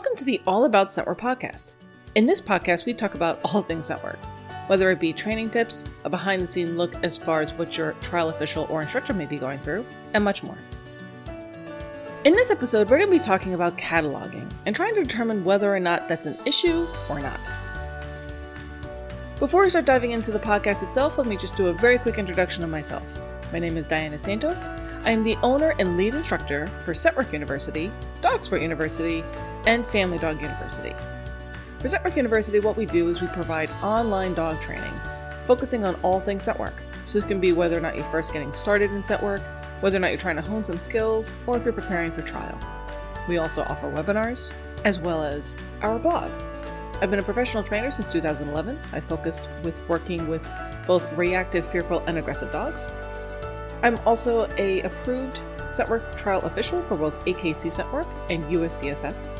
Welcome to the All About Scent Work podcast. In this podcast, we talk about all things scent work, whether it be training tips, a behind the scene look as far as what your trial official or instructor may be going through, and much more. In this episode, we're going to be talking about cataloging and trying to determine whether or not that's an issue or not. Before we start diving into the podcast itself, let me just do a very quick introduction of myself. My name is Diana Santos. I am the owner and lead instructor for Scent Work University, Dog Sport University, and Family Dog University. For Scent Work University, what we do is we provide online dog training, focusing on all things scent work. So this can be whether or not you're first getting started in scent work, whether or not you're trying to hone some skills, or if you're preparing for trial. We also offer webinars, as well as our blog. I've been a professional trainer since 2011. I focused with working with both reactive, fearful, and aggressive dogs. I'm also a approved Scentwork trial official for both AKC Scentwork and USCSS.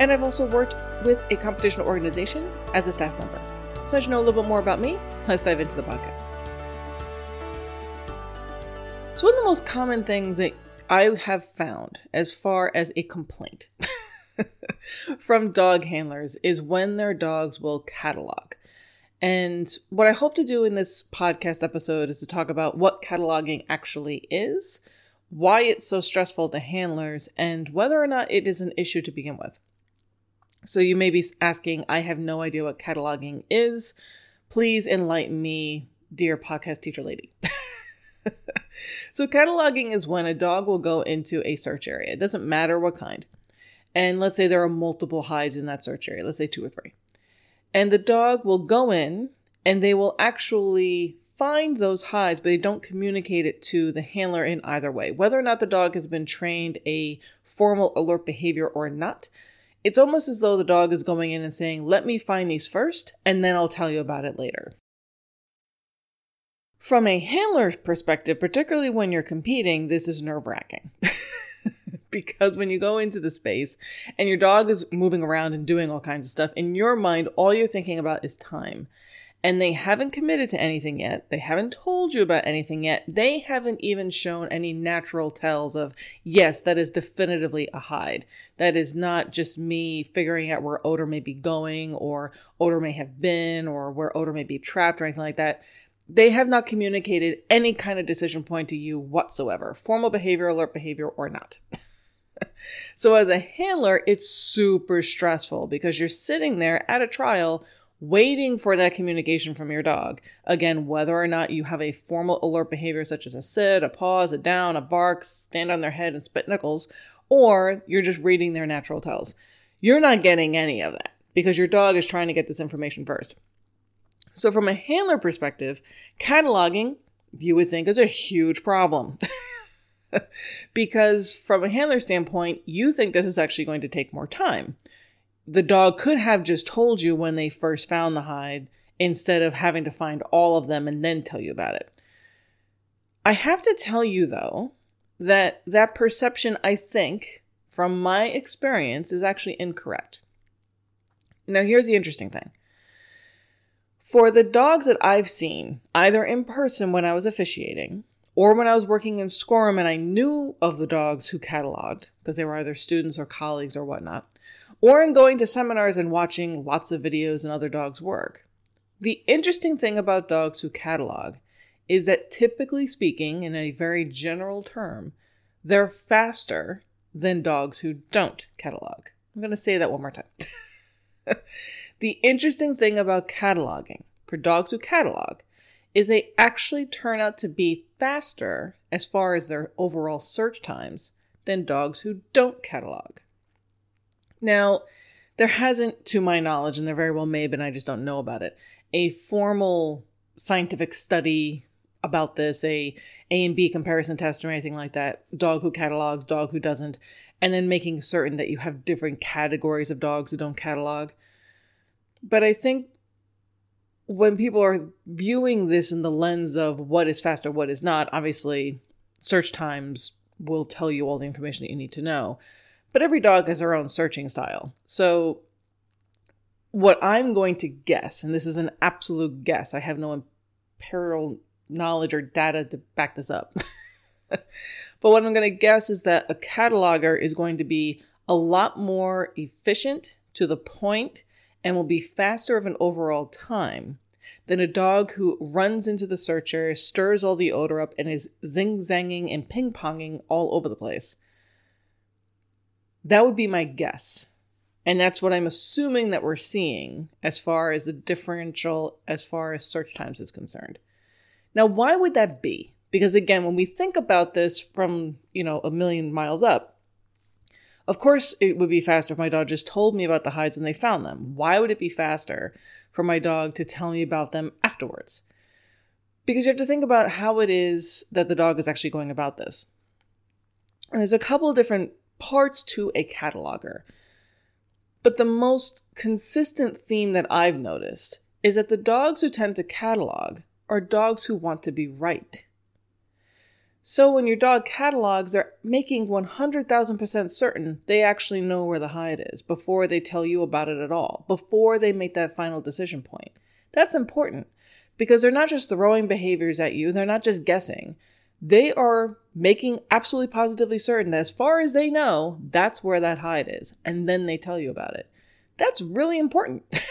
And I've also worked with a competition organization as a staff member. So as you know a little bit more about me, let's dive into the podcast. So one of the most common things that I have found as far as a complaint from dog handlers is when their dogs will catalog. And what I hope to do in this podcast episode is to talk about what cataloging actually is, why it's so stressful to handlers, and whether or not it is an issue to begin with. So you may be asking, I have no idea what cataloging is. Please enlighten me, dear podcast teacher lady. so, cataloging is when a dog will go into a search area. It doesn't matter what kind. And let's say there are multiple hides in that search area, let's say two or three. And the dog will go in and they will actually find those hides, but they don't communicate it to the handler in either way. Whether or not the dog has been trained a formal alert behavior or not, it's almost as though the dog is going in and saying, Let me find these first, and then I'll tell you about it later. From a handler's perspective, particularly when you're competing, this is nerve wracking. because when you go into the space and your dog is moving around and doing all kinds of stuff, in your mind, all you're thinking about is time. And they haven't committed to anything yet. They haven't told you about anything yet. They haven't even shown any natural tells of, yes, that is definitively a hide. That is not just me figuring out where odor may be going or odor may have been or where odor may be trapped or anything like that they have not communicated any kind of decision point to you whatsoever, formal behavior, alert behavior, or not. so, as a handler, it's super stressful because you're sitting there at a trial waiting for that communication from your dog. Again, whether or not you have a formal alert behavior such as a sit, a pause, a down, a bark, stand on their head and spit nickels, or you're just reading their natural tells. You're not getting any of that because your dog is trying to get this information first. So, from a handler perspective, cataloging you would think is a huge problem. because from a handler standpoint, you think this is actually going to take more time. The dog could have just told you when they first found the hide instead of having to find all of them and then tell you about it. I have to tell you though that that perception I think from my experience is actually incorrect. Now here's the interesting thing. For the dogs that I've seen, either in person when I was officiating or when I was working in Scorum and I knew of the dogs who cataloged, because they were either students or colleagues or whatnot, or in going to seminars and watching lots of videos and other dogs work. The interesting thing about dogs who catalog is that typically speaking, in a very general term, they're faster than dogs who don't catalog. I'm going to say that one more time. the interesting thing about cataloging for dogs who catalog is they actually turn out to be faster as far as their overall search times than dogs who don't catalog. Now, there hasn't, to my knowledge, and there very well may have been, I just don't know about it, a formal scientific study about this, a A and B comparison test or anything like that. Dog who catalogs, dog who doesn't, and then making certain that you have different categories of dogs who don't catalog. But I think when people are viewing this in the lens of what is fast or what is not, obviously search times will tell you all the information that you need to know. But every dog has their own searching style. So what I'm going to guess, and this is an absolute guess, I have no imperial knowledge or data to back this up. but what I'm going to guess is that a cataloger is going to be a lot more efficient, to the point, and will be faster of an overall time than a dog who runs into the searcher, stirs all the odor up, and is zing zanging and ping ponging all over the place. That would be my guess. And that's what I'm assuming that we're seeing as far as the differential as far as search times is concerned. Now, why would that be? Because again, when we think about this from, you know, a million miles up, of course it would be faster if my dog just told me about the hides and they found them. Why would it be faster for my dog to tell me about them afterwards? Because you have to think about how it is that the dog is actually going about this. And there's a couple of different parts to a cataloger. But the most consistent theme that I've noticed is that the dogs who tend to catalog are dogs who want to be right. So when your dog catalogs, they're making 100,000% certain they actually know where the hide is before they tell you about it at all, before they make that final decision point. That's important because they're not just throwing behaviors at you, they're not just guessing. They are making absolutely positively certain that as far as they know, that's where that hide is, and then they tell you about it. That's really important.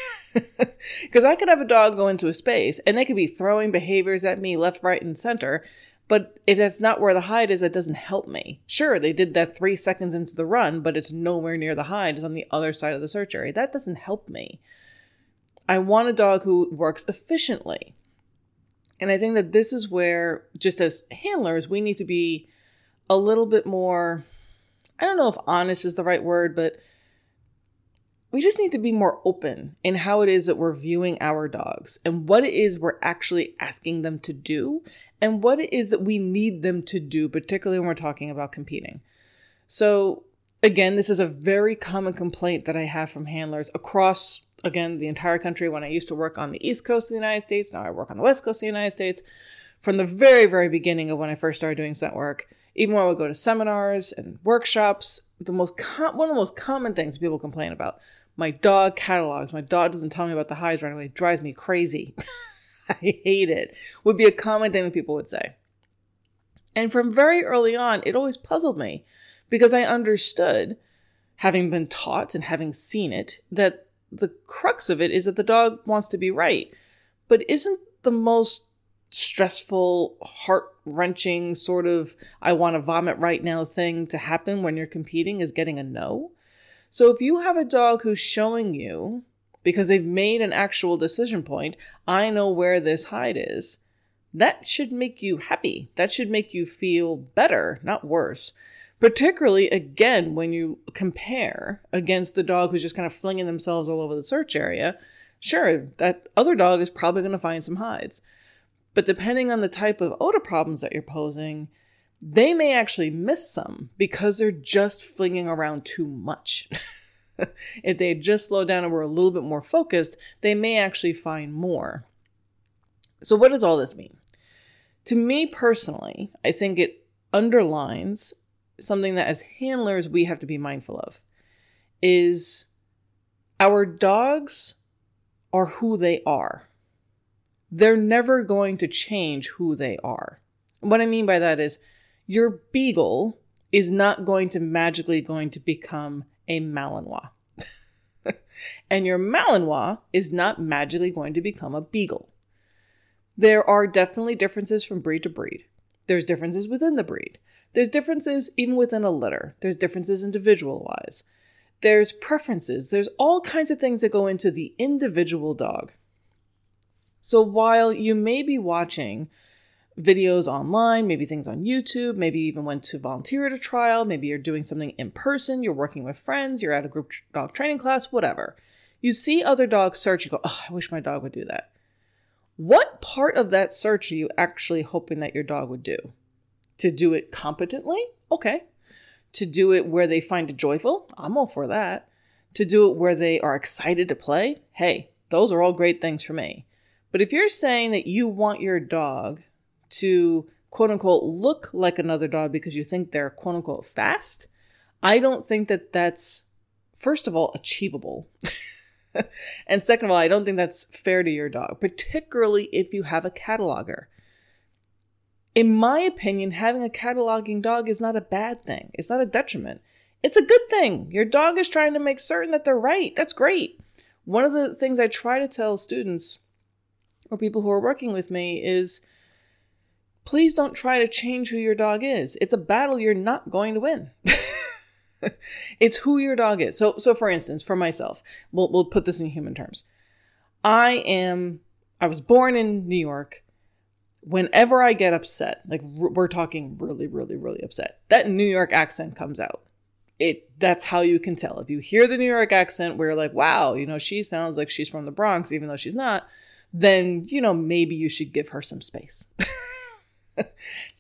Because I could have a dog go into a space and they could be throwing behaviors at me left, right, and center. But if that's not where the hide is, that doesn't help me. Sure, they did that three seconds into the run, but it's nowhere near the hide. It's on the other side of the search area. That doesn't help me. I want a dog who works efficiently. And I think that this is where, just as handlers, we need to be a little bit more, I don't know if honest is the right word, but we just need to be more open in how it is that we're viewing our dogs and what it is we're actually asking them to do and what it is that we need them to do, particularly when we're talking about competing. So, again, this is a very common complaint that I have from handlers across, again, the entire country. When I used to work on the East Coast of the United States, now I work on the West Coast of the United States. From the very, very beginning of when I first started doing scent work, even when I would go to seminars and workshops, the most com- one of the most common things people complain about my dog catalogs. My dog doesn't tell me about the highs right away. It drives me crazy. I hate it. Would be a common thing that people would say. And from very early on, it always puzzled me because I understood, having been taught and having seen it, that the crux of it is that the dog wants to be right. But isn't the most stressful, heart wrenching sort of I want to vomit right now thing to happen when you're competing is getting a no? So if you have a dog who's showing you, because they've made an actual decision point, I know where this hide is, that should make you happy. That should make you feel better, not worse. Particularly, again, when you compare against the dog who's just kind of flinging themselves all over the search area. Sure, that other dog is probably going to find some hides. But depending on the type of odor problems that you're posing, they may actually miss some because they're just flinging around too much. if they just slow down and were a little bit more focused, they may actually find more. So, what does all this mean? To me personally, I think it underlines something that as handlers we have to be mindful of is our dogs are who they are. They're never going to change who they are. What I mean by that is your beagle is not going to magically going to become a Malinois. and your Malinois is not magically going to become a beagle. There are definitely differences from breed to breed. There's differences within the breed. There's differences even within a litter. There's differences individual wise. There's preferences. There's all kinds of things that go into the individual dog. So while you may be watching videos online, maybe things on YouTube, maybe even went to volunteer at a trial, maybe you're doing something in person, you're working with friends, you're at a group dog training class, whatever. You see other dogs search, you go, oh, I wish my dog would do that. What part of that search are you actually hoping that your dog would do? To do it competently? Okay. To do it where they find it joyful? I'm all for that. To do it where they are excited to play? Hey, those are all great things for me. But if you're saying that you want your dog to quote unquote look like another dog because you think they're quote unquote fast, I don't think that that's, first of all, achievable. and second of all, I don't think that's fair to your dog, particularly if you have a cataloger. In my opinion, having a cataloging dog is not a bad thing, it's not a detriment. It's a good thing. Your dog is trying to make certain that they're right. That's great. One of the things I try to tell students or people who are working with me is please don't try to change who your dog is. It's a battle you're not going to win. it's who your dog is. So, so for instance, for myself, we'll, we'll put this in human terms. I am, I was born in New York. Whenever I get upset, like we're talking really, really, really upset, that New York accent comes out. It that's how you can tell. If you hear the New York accent, where you're like, wow, you know, she sounds like she's from the Bronx, even though she's not, then you know maybe you should give her some space.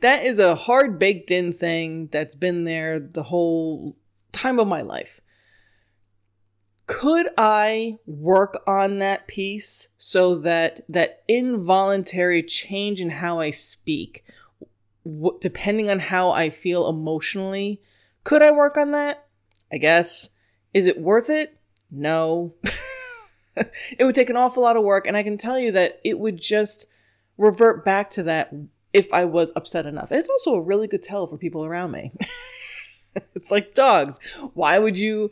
that is a hard baked in thing that's been there the whole time of my life. Could I work on that piece so that that involuntary change in how I speak, w- depending on how I feel emotionally, could I work on that? I guess. Is it worth it? No. it would take an awful lot of work, and I can tell you that it would just revert back to that if I was upset enough. And it's also a really good tell for people around me. it's like dogs. Why would you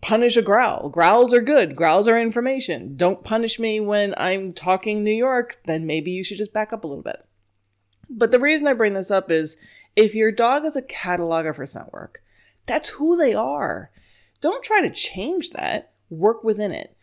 punish a growl? Growls are good. Growls are information. Don't punish me when I'm talking New York, then maybe you should just back up a little bit. But the reason I bring this up is if your dog is a cataloger for scent work, that's who they are. Don't try to change that. Work within it.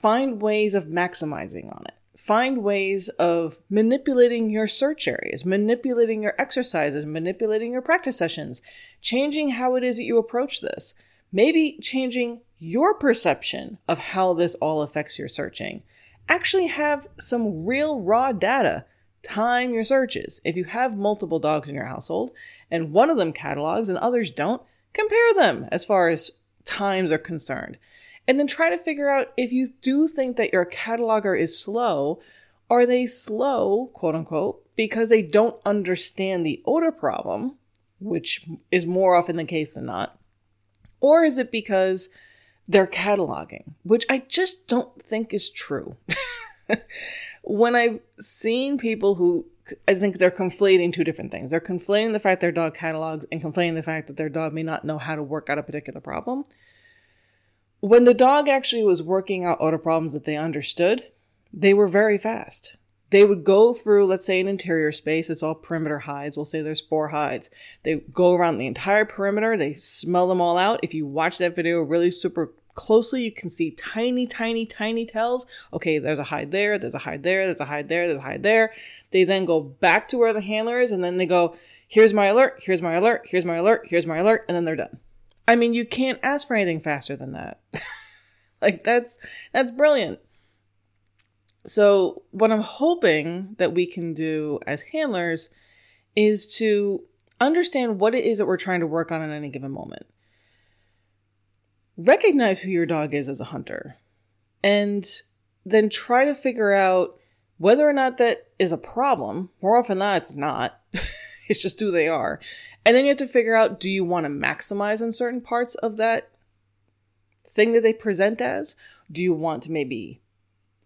Find ways of maximizing on it find ways of manipulating your search areas, manipulating your exercises, manipulating your practice sessions, changing how it is that you approach this, maybe changing your perception of how this all affects your searching. Actually, have some real raw data. Time your searches. If you have multiple dogs in your household and one of them catalogs and others don't, compare them as far as times are concerned. And then try to figure out if you do think that your cataloger is slow, are they slow, quote unquote, because they don't understand the odor problem, which is more often the case than not? Or is it because they're cataloging, which I just don't think is true. when I've seen people who I think they're conflating two different things. They're conflating the fact their dog catalogs and conflating the fact that their dog may not know how to work out a particular problem. When the dog actually was working out odor problems that they understood, they were very fast. They would go through, let's say, an interior space. It's all perimeter hides. We'll say there's four hides. They go around the entire perimeter. They smell them all out. If you watch that video really super closely, you can see tiny, tiny, tiny tells. Okay, there's a hide there, there's a hide there, there's a hide there, there's a hide there. They then go back to where the handler is, and then they go, here's my alert, here's my alert, here's my alert, here's my alert, and then they're done. I mean, you can't ask for anything faster than that. like that's that's brilliant. So, what I'm hoping that we can do as handlers is to understand what it is that we're trying to work on in any given moment. Recognize who your dog is as a hunter and then try to figure out whether or not that is a problem. More often than not, it's not. it's just who they are. And then you have to figure out do you want to maximize on certain parts of that thing that they present as? Do you want to maybe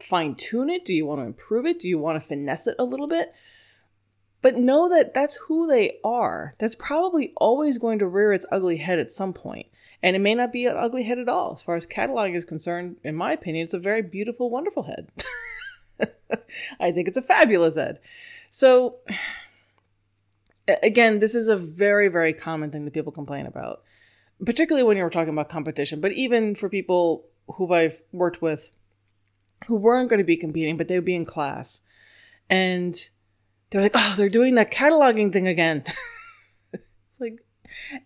fine tune it? Do you want to improve it? Do you want to finesse it a little bit? But know that that's who they are. That's probably always going to rear its ugly head at some point. And it may not be an ugly head at all. As far as cataloging is concerned, in my opinion, it's a very beautiful, wonderful head. I think it's a fabulous head. So, again, this is a very, very common thing that people complain about, particularly when you're talking about competition, but even for people who I've worked with who weren't going to be competing, but they would be in class. And they're like, oh, they're doing that cataloging thing again. it's like,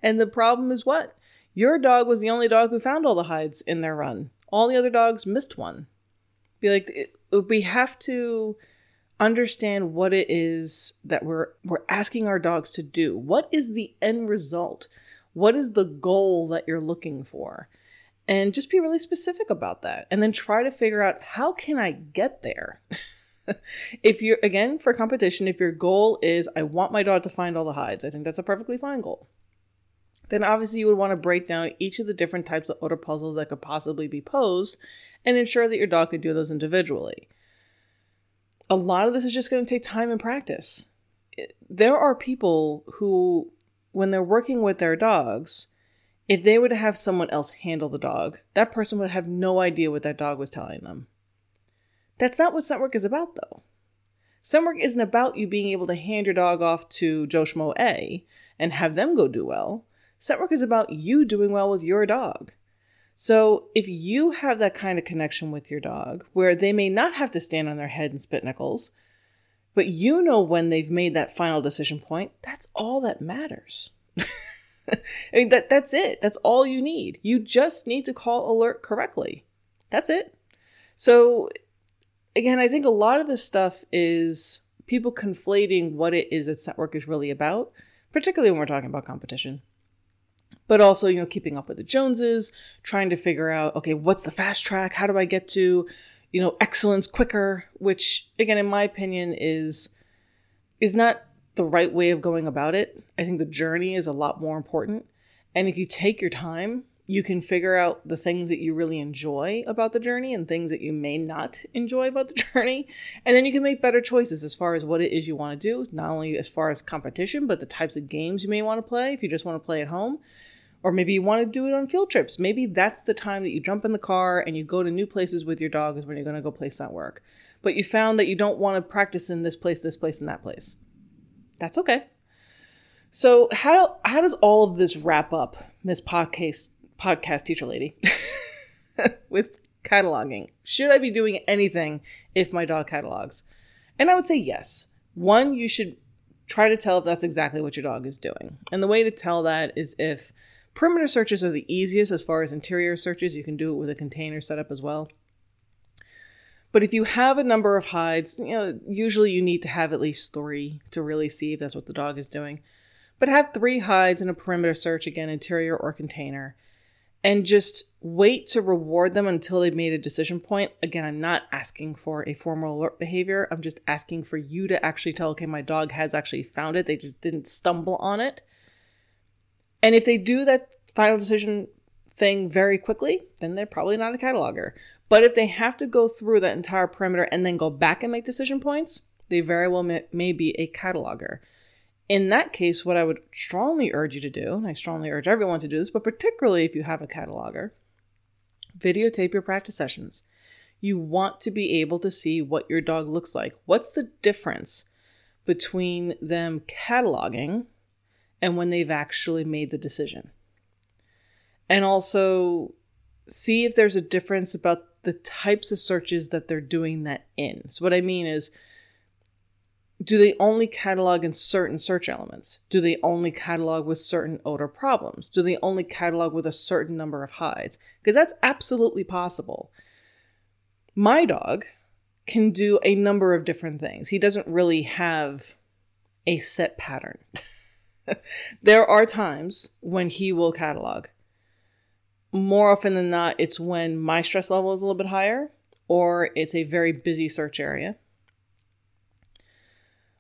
and the problem is what? Your dog was the only dog who found all the hides in their run. All the other dogs missed one. Be like, it, we have to understand what it is that we're we're asking our dogs to do. What is the end result? What is the goal that you're looking for? And just be really specific about that. And then try to figure out how can I get there? if you're again for competition, if your goal is I want my dog to find all the hides, I think that's a perfectly fine goal. Then obviously you would want to break down each of the different types of odor puzzles that could possibly be posed and ensure that your dog could do those individually a lot of this is just going to take time and practice. There are people who, when they're working with their dogs, if they were to have someone else handle the dog, that person would have no idea what that dog was telling them. That's not what scent work is about, though. Scent work isn't about you being able to hand your dog off to Joe Schmo A and have them go do well. Scent work is about you doing well with your dog. So if you have that kind of connection with your dog, where they may not have to stand on their head and spit nickels, but you know when they've made that final decision point, that's all that matters. I mean, that, that's it. That's all you need. You just need to call alert correctly. That's it. So, again, I think a lot of this stuff is people conflating what it is that scent work is really about, particularly when we're talking about competition. But also, you know, keeping up with the Joneses, trying to figure out, okay, what's the fast track? How do I get to, you know, excellence quicker? Which, again, in my opinion, is is not the right way of going about it. I think the journey is a lot more important. And if you take your time, you can figure out the things that you really enjoy about the journey and things that you may not enjoy about the journey. And then you can make better choices as far as what it is you want to do, not only as far as competition, but the types of games you may want to play if you just want to play at home. Or maybe you want to do it on field trips. Maybe that's the time that you jump in the car and you go to new places with your dog is when you're going to go play scent work. But you found that you don't want to practice in this place, this place, and that place that's okay. So how how does all of this wrap up, Miss Podcast Podcast Teacher Lady, with cataloging? Should I be doing anything if my dog catalogs? And I would say yes. One, you should try to tell if that's exactly what your dog is doing. And the way to tell that is if perimeter searches are the easiest as far as interior searches, you can do it with a container setup as well. But if you have a number of hides, you know, usually you need to have at least three to really see if that's what the dog is doing. But have three hides in a perimeter search, again, interior or container, and just wait to reward them until they've made a decision point. Again, I'm not asking for a formal alert behavior. I'm just asking for you to actually tell, okay, my dog has actually found it. They just didn't stumble on it. And if they do that final decision thing very quickly, then they're probably not a cataloger. But if they have to go through that entire perimeter and then go back and make decision points, they very well may, may be a cataloger. In that case, what I would strongly urge you to do, and I strongly urge everyone to do this, but particularly if you have a cataloger, videotape your practice sessions. You want to be able to see what your dog looks like. What's the difference between them cataloging and when they've actually made the decision? And also see if there's a difference about the types of searches that they're doing that in. So, what I mean is, do they only catalog in certain search elements? Do they only catalog with certain odor problems? Do they only catalog with a certain number of hides? Because that's absolutely possible. My dog can do a number of different things. He doesn't really have a set pattern. there are times when he will catalog more often than not, it's when my stress level is a little bit higher or it's a very busy search area.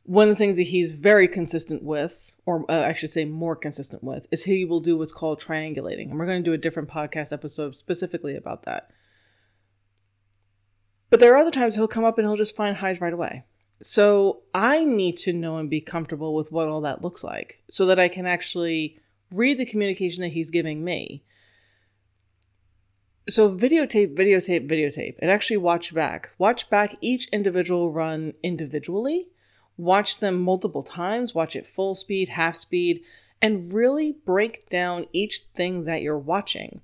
One of the things that he's very consistent with, or uh, I should say more consistent with, is he will do what's called triangulating. And we're going to do a different podcast episode specifically about that. But there are other times he'll come up and he'll just find highs right away. So I need to know and be comfortable with what all that looks like so that I can actually read the communication that he's giving me so videotape, videotape, videotape, and actually watch back. Watch back each individual run individually. Watch them multiple times. Watch it full speed, half speed, and really break down each thing that you're watching.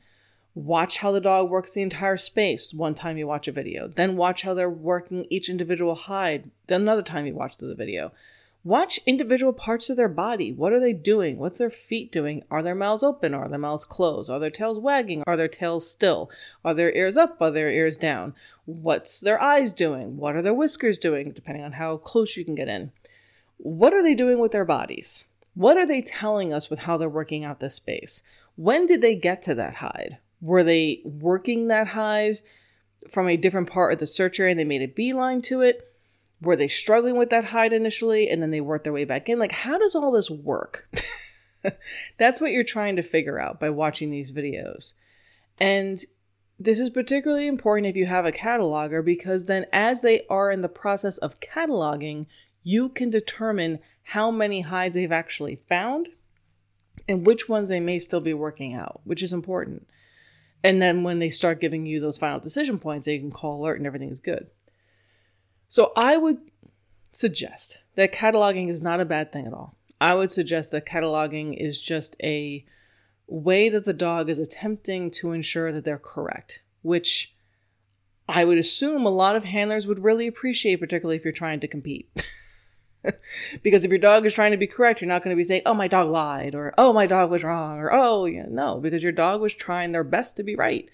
Watch how the dog works the entire space one time you watch a video. Then watch how they're working each individual hide. Then another time you watch the video. Watch individual parts of their body. What are they doing? What's their feet doing? Are their mouths open? Are their mouths closed? Are their tails wagging? Are their tails still? Are their ears up? Are their ears down? What's their eyes doing? What are their whiskers doing, depending on how close you can get in? What are they doing with their bodies? What are they telling us with how they're working out this space? When did they get to that hide? Were they working that hide from a different part of the search area and they made a beeline to it? Were they struggling with that hide initially and then they worked their way back in? Like, how does all this work? That's what you're trying to figure out by watching these videos. And this is particularly important if you have a cataloger because then, as they are in the process of cataloging, you can determine how many hides they've actually found and which ones they may still be working out, which is important. And then when they start giving you those final decision points, they can call alert and everything is good. So I would suggest that cataloging is not a bad thing at all. I would suggest that cataloging is just a way that the dog is attempting to ensure that they're correct, which I would assume a lot of handlers would really appreciate, particularly if you're trying to compete. because if your dog is trying to be correct, you're not going to be saying, oh, my dog lied, or oh, my dog was wrong, or oh, yeah, no, because your dog was trying their best to be right.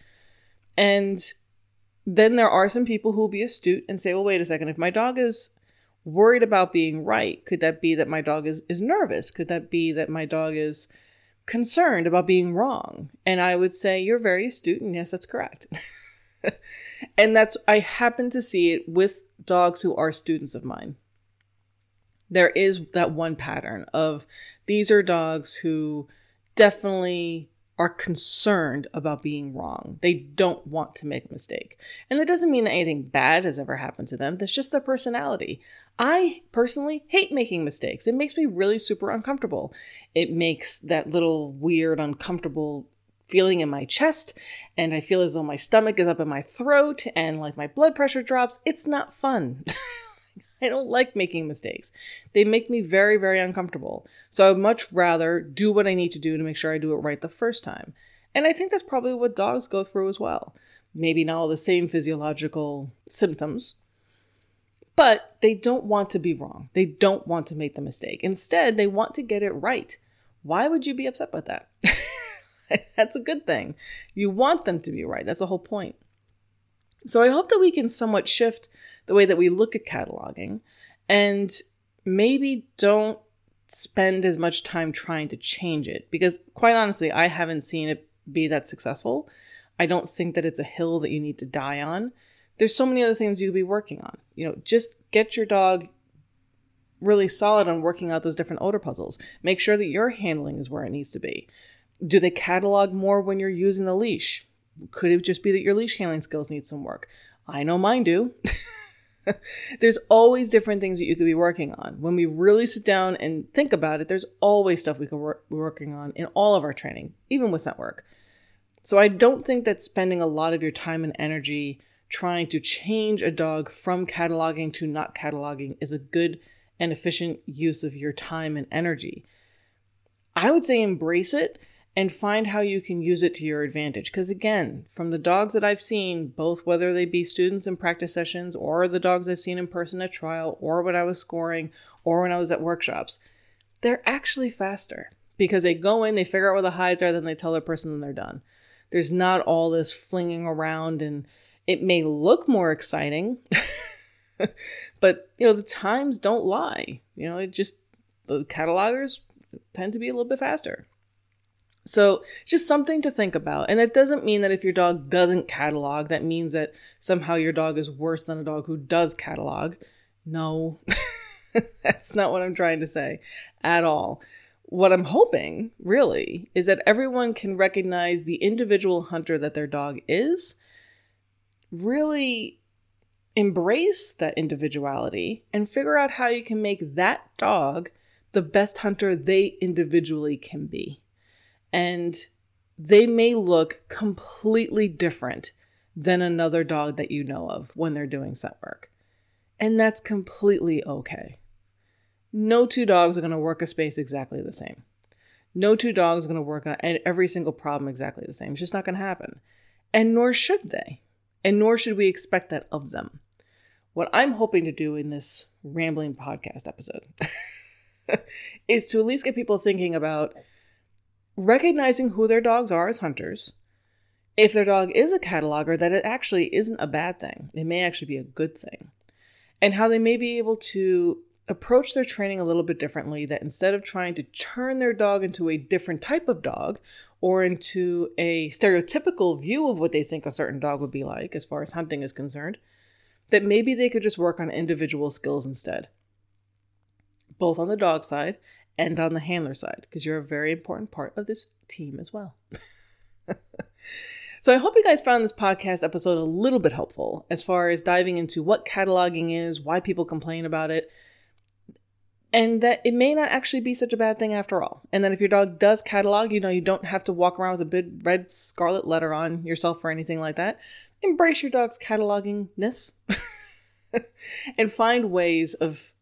And then there are some people who will be astute and say, well, wait a second, if my dog is worried about being right, could that be that my dog is, is nervous? Could that be that my dog is concerned about being wrong? And I would say, you're very astute, and yes, that's correct. and that's, I happen to see it with dogs who are students of mine there is that one pattern of these are dogs who definitely are concerned about being wrong. They don't want to make a mistake. And that doesn't mean that anything bad has ever happened to them. That's just their personality. I personally hate making mistakes. It makes me really super uncomfortable. It makes that little weird, uncomfortable feeling in my chest, and I feel as though my stomach is up in my throat and like my blood pressure drops. It's not fun. I don't like making mistakes. They make me very, very uncomfortable. So I would much rather do what I need to do to make sure I do it right the first time. And I think that's probably what dogs go through as well. Maybe not all the same physiological symptoms, but they don't want to be wrong. They don't want to make the mistake. Instead, they want to get it right. Why would you be upset with that? that's a good thing. You want them to be right. That's the whole point. So I hope that we can somewhat shift the way that we look at cataloging and maybe don't spend as much time trying to change it. Because quite honestly i haven't seen it be that successful. I don't think that it's a hill that you need to die on. There's so many other things you could be working on. You know just get your dog really solid on working out those different odor puzzles. Make sure that your handling is where it needs to be. Do they catalog more when you're using the leash could it just be that your leash handling skills need some work i know mine do there's always different things that you could be working on. When we really sit down and think about it, there's always stuff we could be working on in all of our training, even with scent work. So I don't think that spending a lot of your time and energy trying to change a dog from cataloging to not cataloging is a good and efficient use of your time and energy. I would say embrace it and find how you can use it to your advantage. Because again, from the dogs that I've seen, both whether they be students in practice sessions or the dogs I've seen in person at trial or when I was scoring or when I was at workshops, they're actually faster because they go in, they figure out where the hides are, then they tell the person and they're done. There's not all this flinging around and it may look more exciting, but you know, the times don't lie. You know, it just the catalogers tend to be a little bit faster. So, just something to think about. And that doesn't mean that if your dog doesn't catalog, that means that somehow your dog is worse than a dog who does catalog. No, that's not what I'm trying to say at all. What I'm hoping, really, is that everyone can recognize the individual hunter that their dog is, really embrace that individuality, and figure out how you can make that dog the best hunter they individually can be and they may look completely different than another dog that you know of when they're doing scent work. And that's completely okay. No two dogs are going to work a space exactly the same. No two dogs are going to work on every single problem exactly the same. It's just not going to happen. And nor should they. And nor should we expect that of them. What I'm hoping to do in this rambling podcast episode is to at least get people thinking about recognizing who their dogs are as hunters. If their dog is a cataloger, that it actually isn't a bad thing. It may actually be a good thing. And how they may be able to approach their training a little bit differently that instead of trying to turn their dog into a different type of dog or into a stereotypical view of what they think a certain dog would be like as far as hunting is concerned, that maybe they could just work on individual skills instead, both on the dog side and on the handler side because you're a very important part of this team as well. so I hope you guys found this podcast episode a little bit helpful as far as diving into what cataloging is, why people complain about it. and that it may not actually be such a bad thing after all. And then if your dog does catalog, you know, you don't have to walk around with a big red scarlet letter on yourself or anything like that. Embrace your dog's catalogingness and find ways of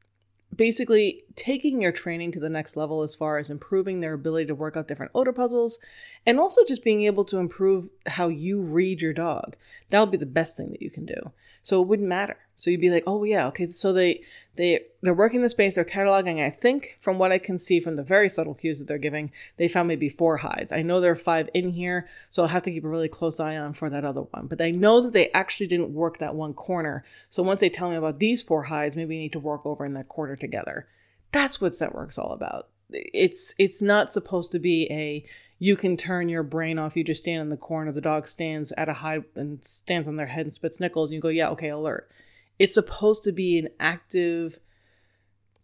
basically taking your training to the next level as far as improving their ability to work out different odor puzzles and also just being able to improve how you read your dog. That would be the best thing that you can do. So it wouldn't matter. So you'd be like, oh yeah, okay. So they they they're working the space, they're cataloging. I think from what I can see from the very subtle cues that they're giving, they found maybe four hides. I know there are five in here, so I'll have to keep a really close eye on for that other one. But I know that they actually didn't work that one corner. So once they tell me about these four hides, maybe we need to work over in that corner together. That's what scent work's all about. It's it's not supposed to be a you can turn your brain off. You just stand in the corner. The dog stands at a high and stands on their head and spits nickels, and you go, yeah, okay, alert. It's supposed to be an active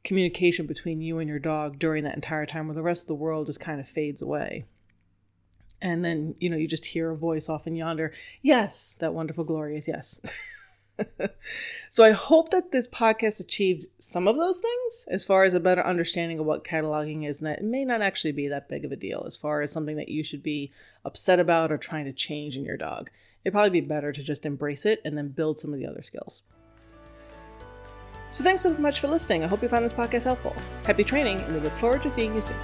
communication between you and your dog during that entire time where the rest of the world just kind of fades away. And then, you know, you just hear a voice off in yonder, yes, that wonderful, glorious yes. so I hope that this podcast achieved some of those things as far as a better understanding of what cataloging is, and that it may not actually be that big of a deal as far as something that you should be upset about or trying to change in your dog. It'd probably be better to just embrace it and then build some of the other skills. So thanks so much for listening. I hope you found this podcast helpful. Happy training, and we look forward to seeing you soon.